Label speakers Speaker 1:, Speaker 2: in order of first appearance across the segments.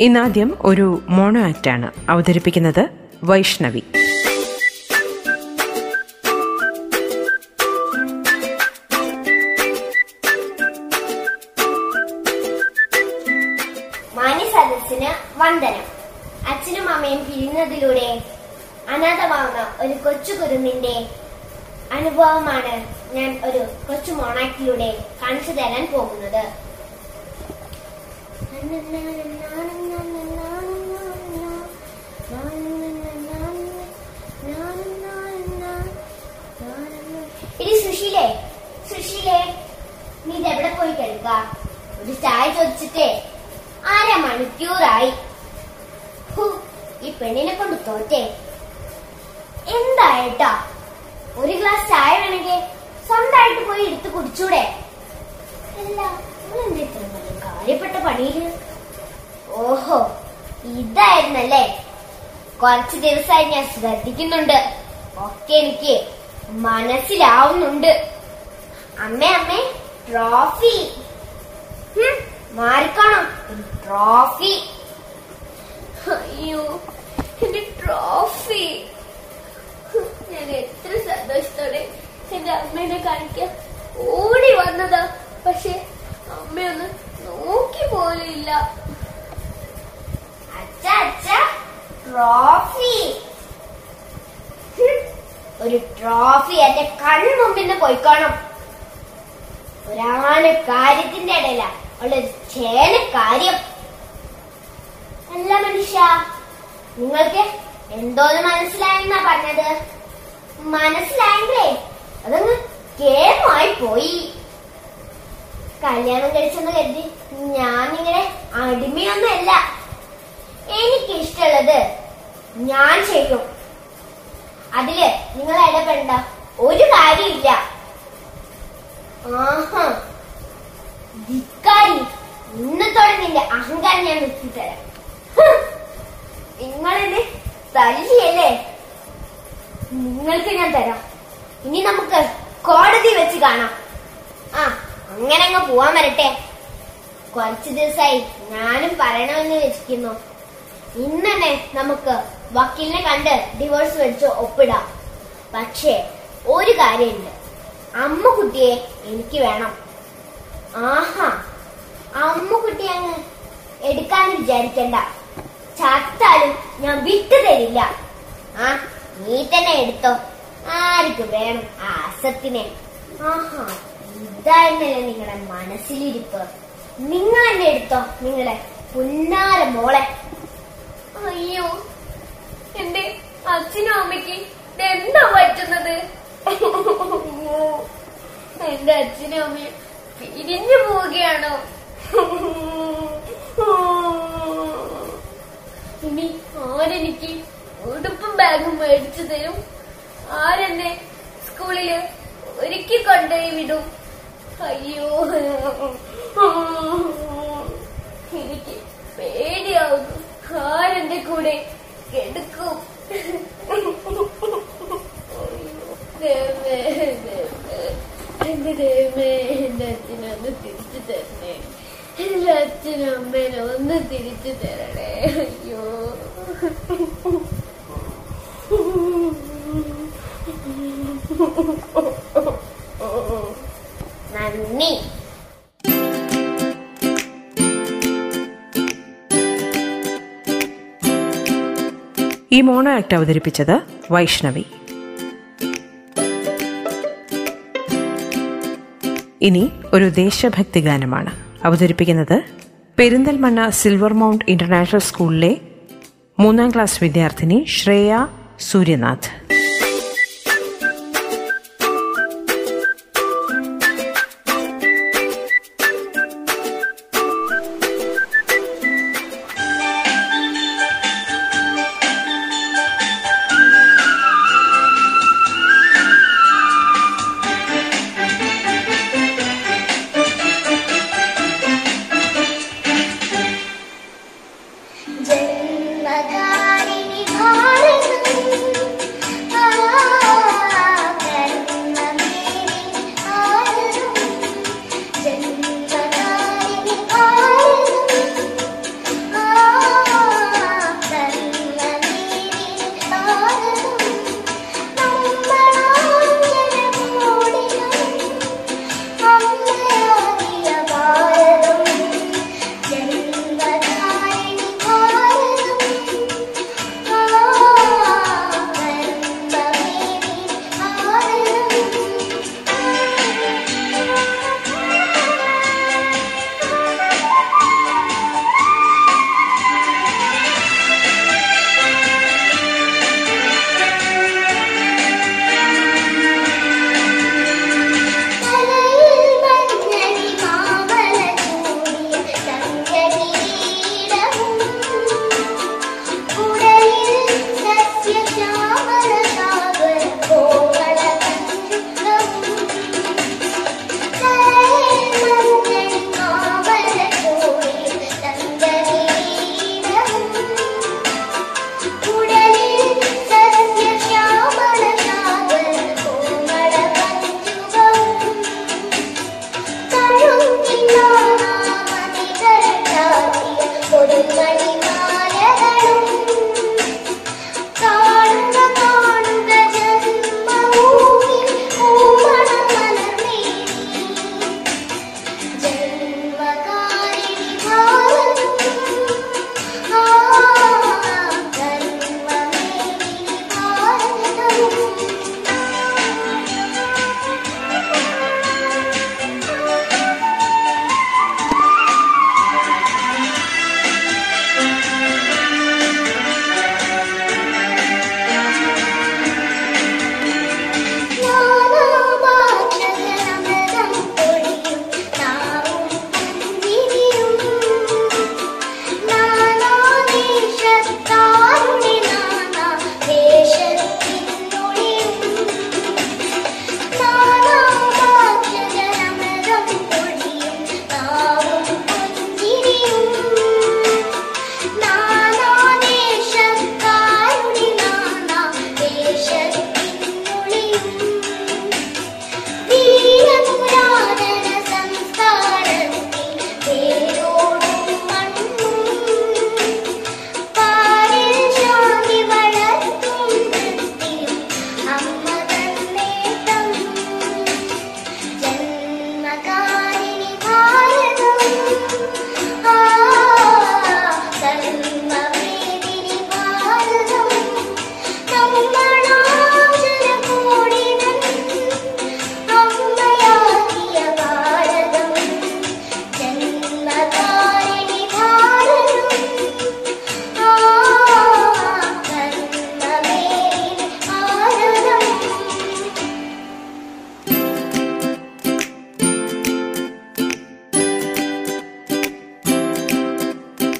Speaker 1: ഇന്നാദ്യം ഒരു മോണോ ആക്റ്റാണ് അവതരിപ്പിക്കുന്നത് വൈഷ്ണവി.
Speaker 2: മാന്യസദസ്സിന് വന്ദനം. അച്ഛനും അമ്മയും പിരിയുന്നതിലൂടെ അനാഥമാവുന്ന ഒരു കൊച്ചു കുരുന്നിന്റെ അനുഭവമാണ് ഞാൻ ഒരു കൊച്ചു മോണാക്കിലൂടെ കാണിച്ചു തരാൻ പോകുന്നത്. ഇനി സുശീലേ സുശീലേ നീ ഇതെവിടെ പോയി കിടക്ക ഒരു ചായ ചോദിച്ചിട്ടേ അര മണിക്കൂറായി. ഈ പെണ്ണിനെ കൊണ്ട് തോറ്റേ. എന്തായിട്ടാ? ഒരു ഗ്ലാസ് ചായ വേണമെങ്കിൽ സ്വന്തമായിട്ട് പോയി എടുത്ത് കുടിച്ചൂടെ? ഇത്ര കാര്യപ്പെട്ട പണിയിൽ? ഓഹോ ഇതായിരുന്നല്ലേ? കുറച്ച് ദിവസമായി ഞാൻ ശ്രദ്ധിക്കുന്നുണ്ട്. ഒക്കെ എനിക്ക്. മനസ്സിലാവുന്നുണ്ട്. അമ്മേ അമ്മേ ട്രോഫി മാറിക്കോണം? ട്രോഫി അയ്യോ എന്റെ ട്രോഫി ഞാൻ എത്ര സന്തോഷത്തോടെ എന്റെ അമ്മേനെ കാണിക്കാൻ ഓടി വന്നതാ. പക്ഷെ അമ്മയൊന്ന് നോക്കി പോലും ഇല്ല അച്ഛ അച്ഛ ട്രോഫി ഒരു ട്രോഫി എന്റെ കൺമുമ്പിൽ നിന്ന് പോയിക്കോണം. ഒരാന കാര്യത്തിന്റെ ഇടയില ഉള്ളൊരു ചേന കാര്യം. അല്ല മനുഷ്യ നിങ്ങൾക്ക് എന്തോന്ന് മനസ്സിലായെന്നാ പറഞ്ഞത്? മനസ്സിലായെങ്കിലേ അതങ്ങ് കേമായി പോയി. കല്യാണം കഴിച്ചെന്ന് കരുതി ഞാൻ നിങ്ങളെ അടിമയൊന്നല്ല എനിക്കിഷ്ടമുള്ളത് ഞാൻ ചെയ്യും. അതിൽ നിങ്ങൾ ഇടപെടണ്ട ഒരു കാര്യമില്ല. ആഹാ. ഇന്നത്തോടെ നിന്റെ അഹങ്കാരം ഞാൻ നിർത്തിത്തരാം. നിങ്ങളിത് തല്ലിയല്ലേ? നിങ്ങൾക്ക് ഞാൻ തരാം. ഇനി നമുക്ക് കോടതി വെച്ച് കാണാം. ആ അങ്ങനെ അങ്ങ് പോവാൻ വരട്ടെ. കുറച്ച് ദിവസമായി ഞാനും പറയണമെന്ന് വെച്ചിരിക്കുന്നു. ഇന്നെ നമുക്ക് വക്കീലിനെ കണ്ട് ഡിവോഴ്സ് മേടിച്ച് ഒപ്പിടാം. പക്ഷേ ഒരു കാര്യമുണ്ട്. അമ്മ കുട്ടിയെ എനിക്ക് വേണം. ആഹാ അമ്മ കുട്ടിയെ അങ്ങ് എടുക്കാൻ വിചാരിക്കണ്ട. ചത്താലും ഞാൻ വിട്ടു തരില്ല. ആ നീ തന്നെ എടുത്തോ. ആർക്ക് വേണം ആ അസത്തിനെ? ആഹാ ഇതായിരുന്നല്ലേ നിങ്ങളുടെ മനസ്സിലിരിപ്പ്. നിങ്ങൾ തന്നെ എടുത്തോ നിങ്ങളെ പുന്നാര മോളെ. അയ്യോ. എന്റെ അച്ഛനും അമ്മയ്ക്ക് എന്താ പറ്റുന്നത്? എന്റെ അച്ഛനും അമ്മയും പിരിഞ്ഞു പോവുകയാണോ? ഇനി ആരെനിക്ക് ഉടുപ്പും ബാഗും മേടിച്ചു തരും? ആരെന്നെ സ്കൂളിൽ ഒരുക്കി കൊണ്ടുപോയി വിടും? അയ്യോ. എനിക്ക് പേടിയാവുന്നു ആരെന്റെ കൂടെ ദൈവമേ. എന്റെ ദൈവമേ എന്റെ അച്ഛനെ ഒന്ന് തിരിച്ചു തരണേ. എന്റെ അച്ഛനും അമ്മേനെ ഒന്ന് തിരിച്ചു തരണേ. അയ്യോ. നന്ദി.
Speaker 1: ഈ മോണോ ആക്ട് അവതരിപ്പിച്ചത് വൈഷ്ണവി. ഇനി ഒരു ദേശഭക്തി ഗാനമാണ്. അവതരിപ്പിക്കുന്നത് പെരിന്തൽമണ്ണ സിൽവർ മൗണ്ട് ഇന്റർനാഷണൽ സ്കൂളിലെ മൂന്നാം ക്ലാസ് വിദ്യാർത്ഥിനി ശ്രേയ സൂര്യനാഥ്.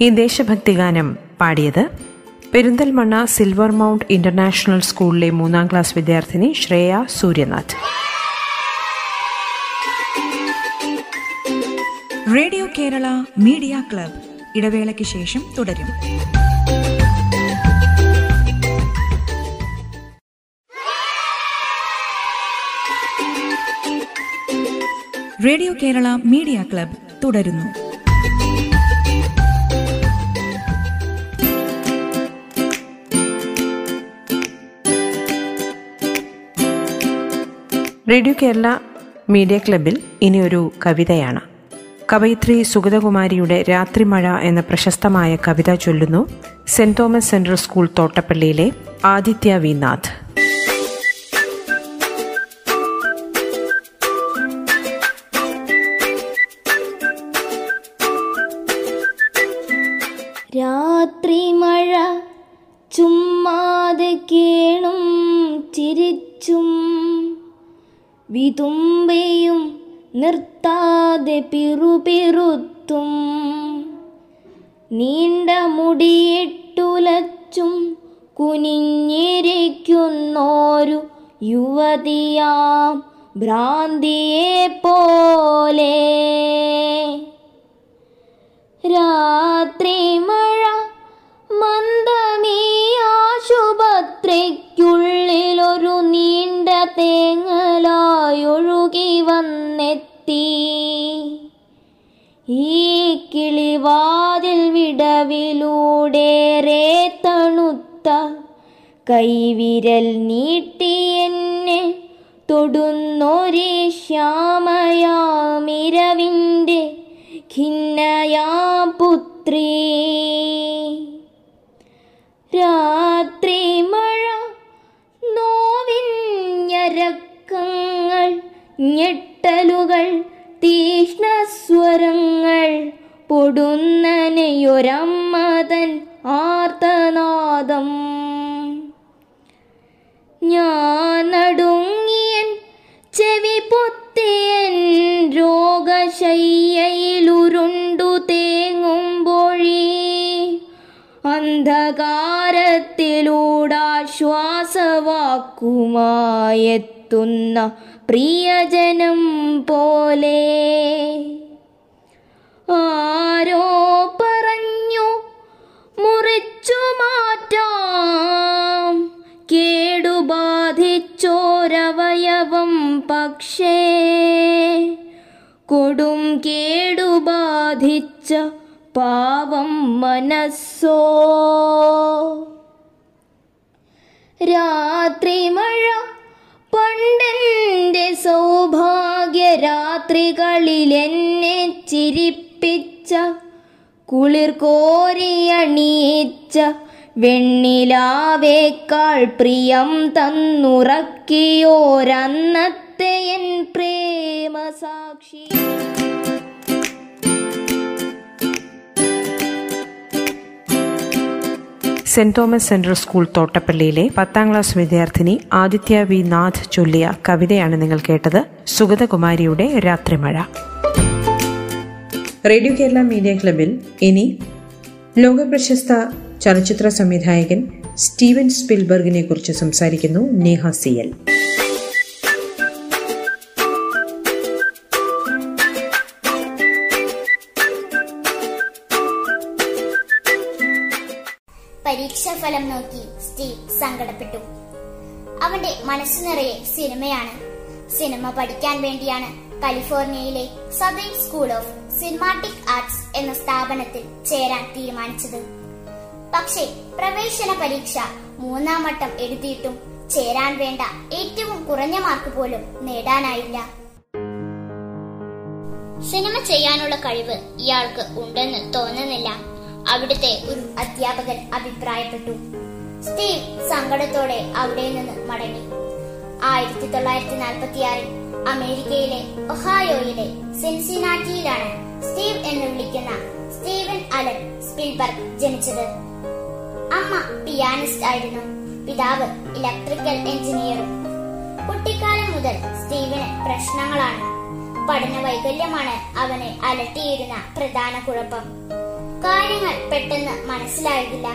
Speaker 1: ഈ ദേശഭക്തി ഗാനം പാടിയത് പെരിന്തൽമണ്ണ സിൽവർ മൗണ്ട് ഇന്റർനാഷണൽ സ്കൂളിലെ മൂന്നാം ക്ലാസ് വിദ്യാർത്ഥിനി Shreya Suryanath.
Speaker 3: Radio Kerala media club ഇടവേളയ്ക്ക് ശേഷം തുടരും. റേഡിയോ കേരള മീഡിയ ക്ലബ് തുടരുന്നു.
Speaker 1: റേഡിയോ കേരള മീഡിയ ക്ലബിൽ ഇനിയൊരു കവിതയാണ്. കവയിത്രി സുഗതകുമാരിയുടെ രാത്രിമഴ എന്ന പ്രശസ്തമായ കവിത ചൊല്ലുന്നു സെന്റ് തോമസ് സെൻട്രൽ സ്കൂൾ തോട്ടപ്പള്ളിയിലെ ആദിത്യ വി നാഥ്.
Speaker 4: വിതുമ്പയും നിർത്താതെ പിറുപിറുത്തും നീണ്ട മുടിയിട്ടുലച്ചും കുനിഞ്ഞിരിക്കുന്നോരു യുവതിയാം ഭ്രാന്തിയെ പോലെ രാത്രി മഴ മന്ദമീ ആശുപത്രിക്കുള്ളിലൊരു നീണ്ട തേങ്ങലായൊഴുകി വന്നെത്തി. ഈ കിളിവാതിൽ വിടവിലൂടേറെ തണുത്ത കൈവിരൽ നീട്ടി എന്നെ തൊടുന്നൊരു ശ്യാമയാമിരവിന്റെ ഖിന്നയാ പുത്രീ. ഞെട്ടലുകൾ തീഷ്ണസ്വരങ്ങൾ പൊടുന്നനെയൊരമ്മതൻ ആർത്തനാദം. ഞാൻ നടുങ്ങിയൻ ചെവി പൊത്തിയൻ രോഗശയ്യയിലുരുണ്ടു തേങ്ങുമ്പോഴീ അന്ധകാരത്തിലൂടാശ്വാസവാക്കുമായെത്തുന്ന പ്രിയജനം പോലെ. ആരോ പറഞ്ഞു മുറിച്ചു മാറ്റാം. കേടുബാധിച്ചോരവയവം പക്ഷേ കൊടും കേടുബാധിച്ച പാവം മനസ്സോ. രാത്രി മഴ പണ്ടെന്റെ സൗഭാഗ്യ രാത്രികളിൽ എന്നെ ചിരിപ്പിച്ച കുളിർ കോരിയണിയിച്ച വെണ്ണിലാവേക്കാൾ പ്രിയം തന്നുറക്കിയോരന്നത്തെ എൻ പ്രേമസാക്ഷി.
Speaker 1: സെന്റ് തോമസ് സെൻട്രൽ സ്കൂൾ തോട്ടപ്പള്ളിയിലെ പത്താം ക്ലാസ് വിദ്യാർത്ഥിനി ആദിത്യ വി നാഥ് ചൊല്ലിയ കവിതയാണ് നിങ്ങൾ കേട്ടത് സുഗതകുമാരിയുടെ രാത്രിമഴ. റേഡിയോ കേരള മീഡിയ ക്ലബിൽ ഇനി ലോകപ്രശസ്ത ചലച്ചിത്ര സംവിധായകൻ സ്റ്റീവൻ സ്പിൽബർഗിനെ കുറിച്ച് സംസാരിക്കുന്നു നേഹ സിയൽ
Speaker 5: പരീക്ഷാഫലം നോക്കി സ്റ്റീവ് സങ്കടപ്പെട്ടു. അവന്റെ മനസ്സു നിറയെ സിനിമയാണ്. സിനിമ പഠിക്കാൻ വേണ്ടിയാണ് കാലിഫോർണിയയിലെ Southern school of cinematic arts എന്ന സ്ഥാപനത്തിൽ ചേരാൻ തീരുമാനിച്ചത്. പക്ഷേ പ്രവേശന പരീക്ഷ മൂന്നാം വട്ടം എഴുതിയിട്ടും ചേരാൻ വേണ്ട ഏറ്റവും കുറഞ്ഞ മാർക്ക് പോലും നേടാനായില്ല. സിനിമ ചെയ്യാനുള്ള കഴിവ് ഇയാൾക്ക് ഉണ്ടെന്ന് തോന്നുന്നില്ല. അവിടുത്തെ ഒരു അധ്യാപകൻ അഭിപ്രായപ്പെട്ടു. സ്റ്റീവ് സങ്കടത്തോടെ അവിടെ നിന്ന് മടങ്ങി. ആയിരത്തി തൊള്ളായിരത്തി നാൽപ്പത്തിയാറിൽ അമേരിക്കയിലെ ഒഹായോയിലെ സെൻസിനാറ്റിയിലാണ് സ്റ്റീവ് എന്ന് വിളിക്കുന്ന സ്റ്റീവൻ അലൻ സ്പിൽബർഗ് ജനിച്ചത്. അമ്മ പിയാനിസ്റ്റ് ആയിരുന്നു. പിതാവ് ഇലക്ട്രിക്കൽ എഞ്ചിനീയറും. കുട്ടിക്കാലം മുതൽ സ്റ്റീവിന് പ്രശ്നങ്ങളാണ്. പഠന വൈകല്യമാണ് അവനെ അലട്ടിയിരുന്ന പ്രധാന കുഴപ്പം. കാര്യങ്ങൾ പെട്ടെന്ന് മനസ്സിലായില്ല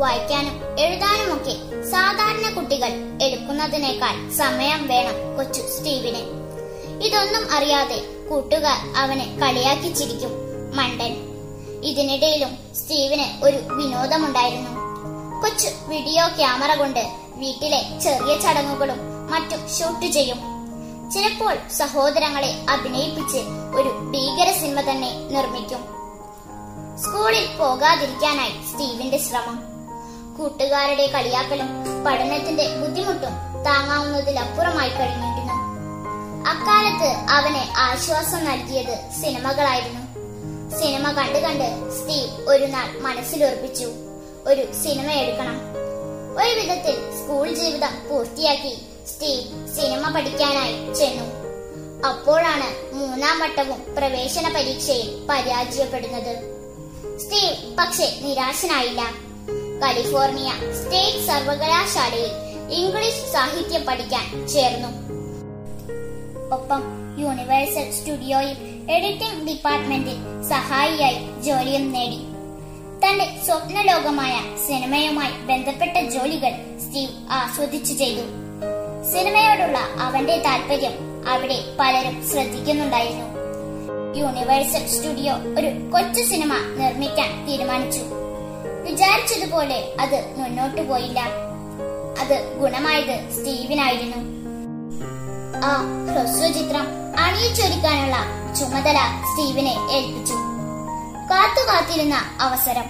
Speaker 5: വായിക്കാനും എഴുതാനും ഒക്കെ സാധാരണ കുട്ടികൾ എടുക്കുന്നതിനേക്കാൾ സമയം വേണം കൊച്ചു സ്റ്റീവിന്. ഇതൊന്നും അറിയാതെ കൂട്ടുകാർ അവനെ കളിയാക്കി ചിരിക്കും മണ്ടൻ. ഇതിനിടയിലും സ്റ്റീവിന് ഒരു വിനോദമുണ്ടായിരുന്നു. കൊച്ചു വീഡിയോ ക്യാമറ കൊണ്ട് വീട്ടിലെ ചെറിയ ചടങ്ങുകളും മറ്റും ഷൂട്ട് ചെയ്യും. ചിലപ്പോൾ സഹോദരങ്ങളെ അഭിനയിപ്പിച്ച് ഒരു ഭീകര സിനിമ തന്നെ നിർമ്മിക്കും. സ്കൂളിൽ പോകാതിരിക്കാനായി സ്റ്റീവിന്റെ ശ്രമം. കൂട്ടുകാരുടെ കളിയാക്കലും പഠനത്തിന്റെ ബുദ്ധിമുട്ടും താങ്ങാവുന്നതിലപ്പുറമായി കഴിഞ്ഞിരുന്നു. അക്കാലത്ത് അവനെ ആശ്വാസം നൽകിയത് സിനിമകളായിരുന്നു. സിനിമ കണ്ടു കണ്ട് സ്റ്റീവ് ഒരു നാൾ മനസ്സിലുറപ്പിച്ചു. ഒരു സിനിമ എടുക്കണം. ഒരു വിധത്തിൽ സ്കൂൾ ജീവിതം പൂർത്തിയാക്കി സ്റ്റീവ് സിനിമ പഠിക്കാനായി ചെന്നു. അപ്പോഴാണ് മൂന്നാം വട്ടവും പ്രവേശന പരീക്ഷയിൽ പരാജയപ്പെടുന്നത്. സ്റ്റീവ് പക്ഷെ നിരാശനായില്ല. കാലിഫോർണിയ സ്റ്റേറ്റ് സർവകലാശാലയിൽ ഇംഗ്ലീഷ് സാഹിത്യം പഠിക്കാൻ ചേർന്നു. ഒപ്പം യൂണിവേഴ്സൽ സ്റ്റുഡിയോയിൽ എഡിറ്റിംഗ് ഡിപ്പാർട്ട്മെന്റിൽ സഹായിയായി ജോലിയും നേടി. തന്റെ സ്വപ്നലോകമായ സിനിമയുമായി ബന്ധപ്പെട്ട ജോലികൾ സ്റ്റീവ് ആസ്വദിച്ചു ചെയ്തു. സിനിമയോടുള്ള അവന്റെ താല്പര്യം അവിടെ പലരും ശ്രദ്ധിക്കുന്നുണ്ടായിരുന്നു. യൂണിവേഴ്സൽ സ്റ്റുഡിയോ ഒരു കൊച്ചു സിനിമ നിർമ്മിക്കാൻ തീരുമാനിച്ചു. വിചാരിച്ചതുപോലെ അത് മുന്നോട്ടു പോയില്ല. അത് ഗുണമായത് സ്റ്റീവിനായിരുന്നു. ആ ഹ്രസ്വചിത്രം അണിയിച്ചൊരുക്കാനുള്ള ചുമതല സ്റ്റീവിനെ ഏൽപ്പിച്ചു. കാത്തു കാത്തിരുന്ന അവസരം.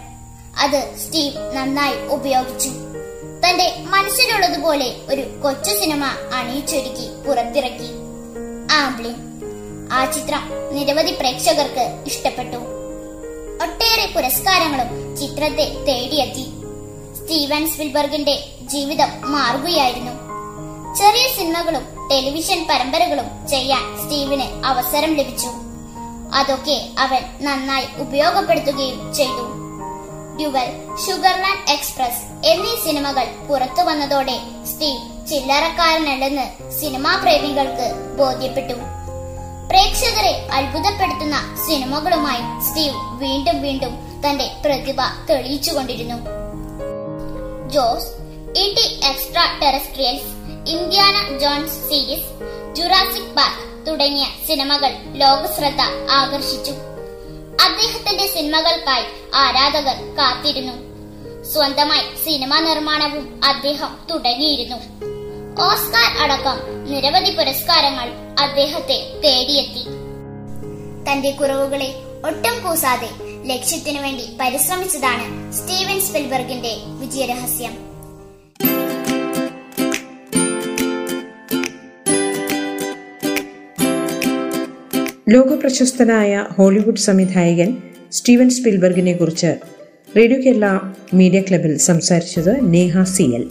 Speaker 5: അത് സ്റ്റീവ് നന്നായി ഉപയോഗിച്ചു. തന്റെ മനസ്സിലുള്ളതുപോലെ ഒരു കൊച്ചു സിനിമ അണിയിച്ചൊരുക്കി പുറത്തിറക്കി. ആംബ്ലിൻ. ആ ചിത്രം നിരവധി പ്രേക്ഷകർക്ക് ഇഷ്ടപ്പെട്ടു. ഒട്ടേറെ പുരസ്കാരങ്ങളും ചിത്രത്തെ തേടിയെത്തി. സ്റ്റീവൻ സ്പിൽബർഗിന്റെ ജീവിതം മാറുകയായിരുന്നു. ചെറിയ സിനിമകളും ടെലിവിഷൻ പരമ്പരകളും ചെയ്യാൻ സ്റ്റീവിന് അവസരം ലഭിച്ചു. അതൊക്കെ അവൻ നന്നായി ഉപയോഗപ്പെടുത്തുകയും ചെയ്തു. ഡ്യുവൽ ഷുഗർലാൻഡ് എക്സ്പ്രസ് എന്നീ സിനിമകൾ പുറത്തു വന്നതോടെ സ്റ്റീവ് ചില്ലറക്കാരനല്ലെന്ന് സിനിമാ പ്രേമികൾക്ക് ബോധ്യപ്പെട്ടു. പ്രേക്ഷകരെ അത്ഭുതപ്പെടുത്തുന്ന സിനിമകളുമായി സ്റ്റീവ് വീണ്ടും വീണ്ടും തന്റെ പ്രതിഭ തെളിയിച്ചുകൊണ്ടിരുന്നു. Jaws ET extra terrestrials Indiana Jones series Jurassic Park തുടങ്ങിയ സിനിമകൾ ലോകശ്രദ്ധ ആകർഷിച്ചു. അദ്ദേഹത്തിന്റെ സിനിമകൾക്കായി ആരാധകർ കാത്തിരുന്നു. സ്വന്തമായി സിനിമാ നിർമ്മാണവും അദ്ദേഹം തുടങ്ങിയിരുന്നു. ഓസ്കാർ അടക്കം നിരവധി പുരസ്കാരങ്ങൾ അദ്ദേഹത്തെ തേടിയെത്തി. തന്റെ കുറവുകളെ ഒട്ടും കൂസാതെ ലക്ഷ്യത്തിനു വേണ്ടി പരിശ്രമിച്ചതാണ് സ്റ്റീവൻ സ്പിൽബർഗിന്റെ വിജയരഹസ്യം.
Speaker 1: ലോകപ്രശസ്തനായ ഹോളിവുഡ് സംവിധായകൻ സ്റ്റീവൻ സ്പിൽബർഗിനെ കുറിച്ച് റേഡിയോ കേരള മീഡിയ ക്ലബിൽ സംസാരിച്ചത് Neha C L.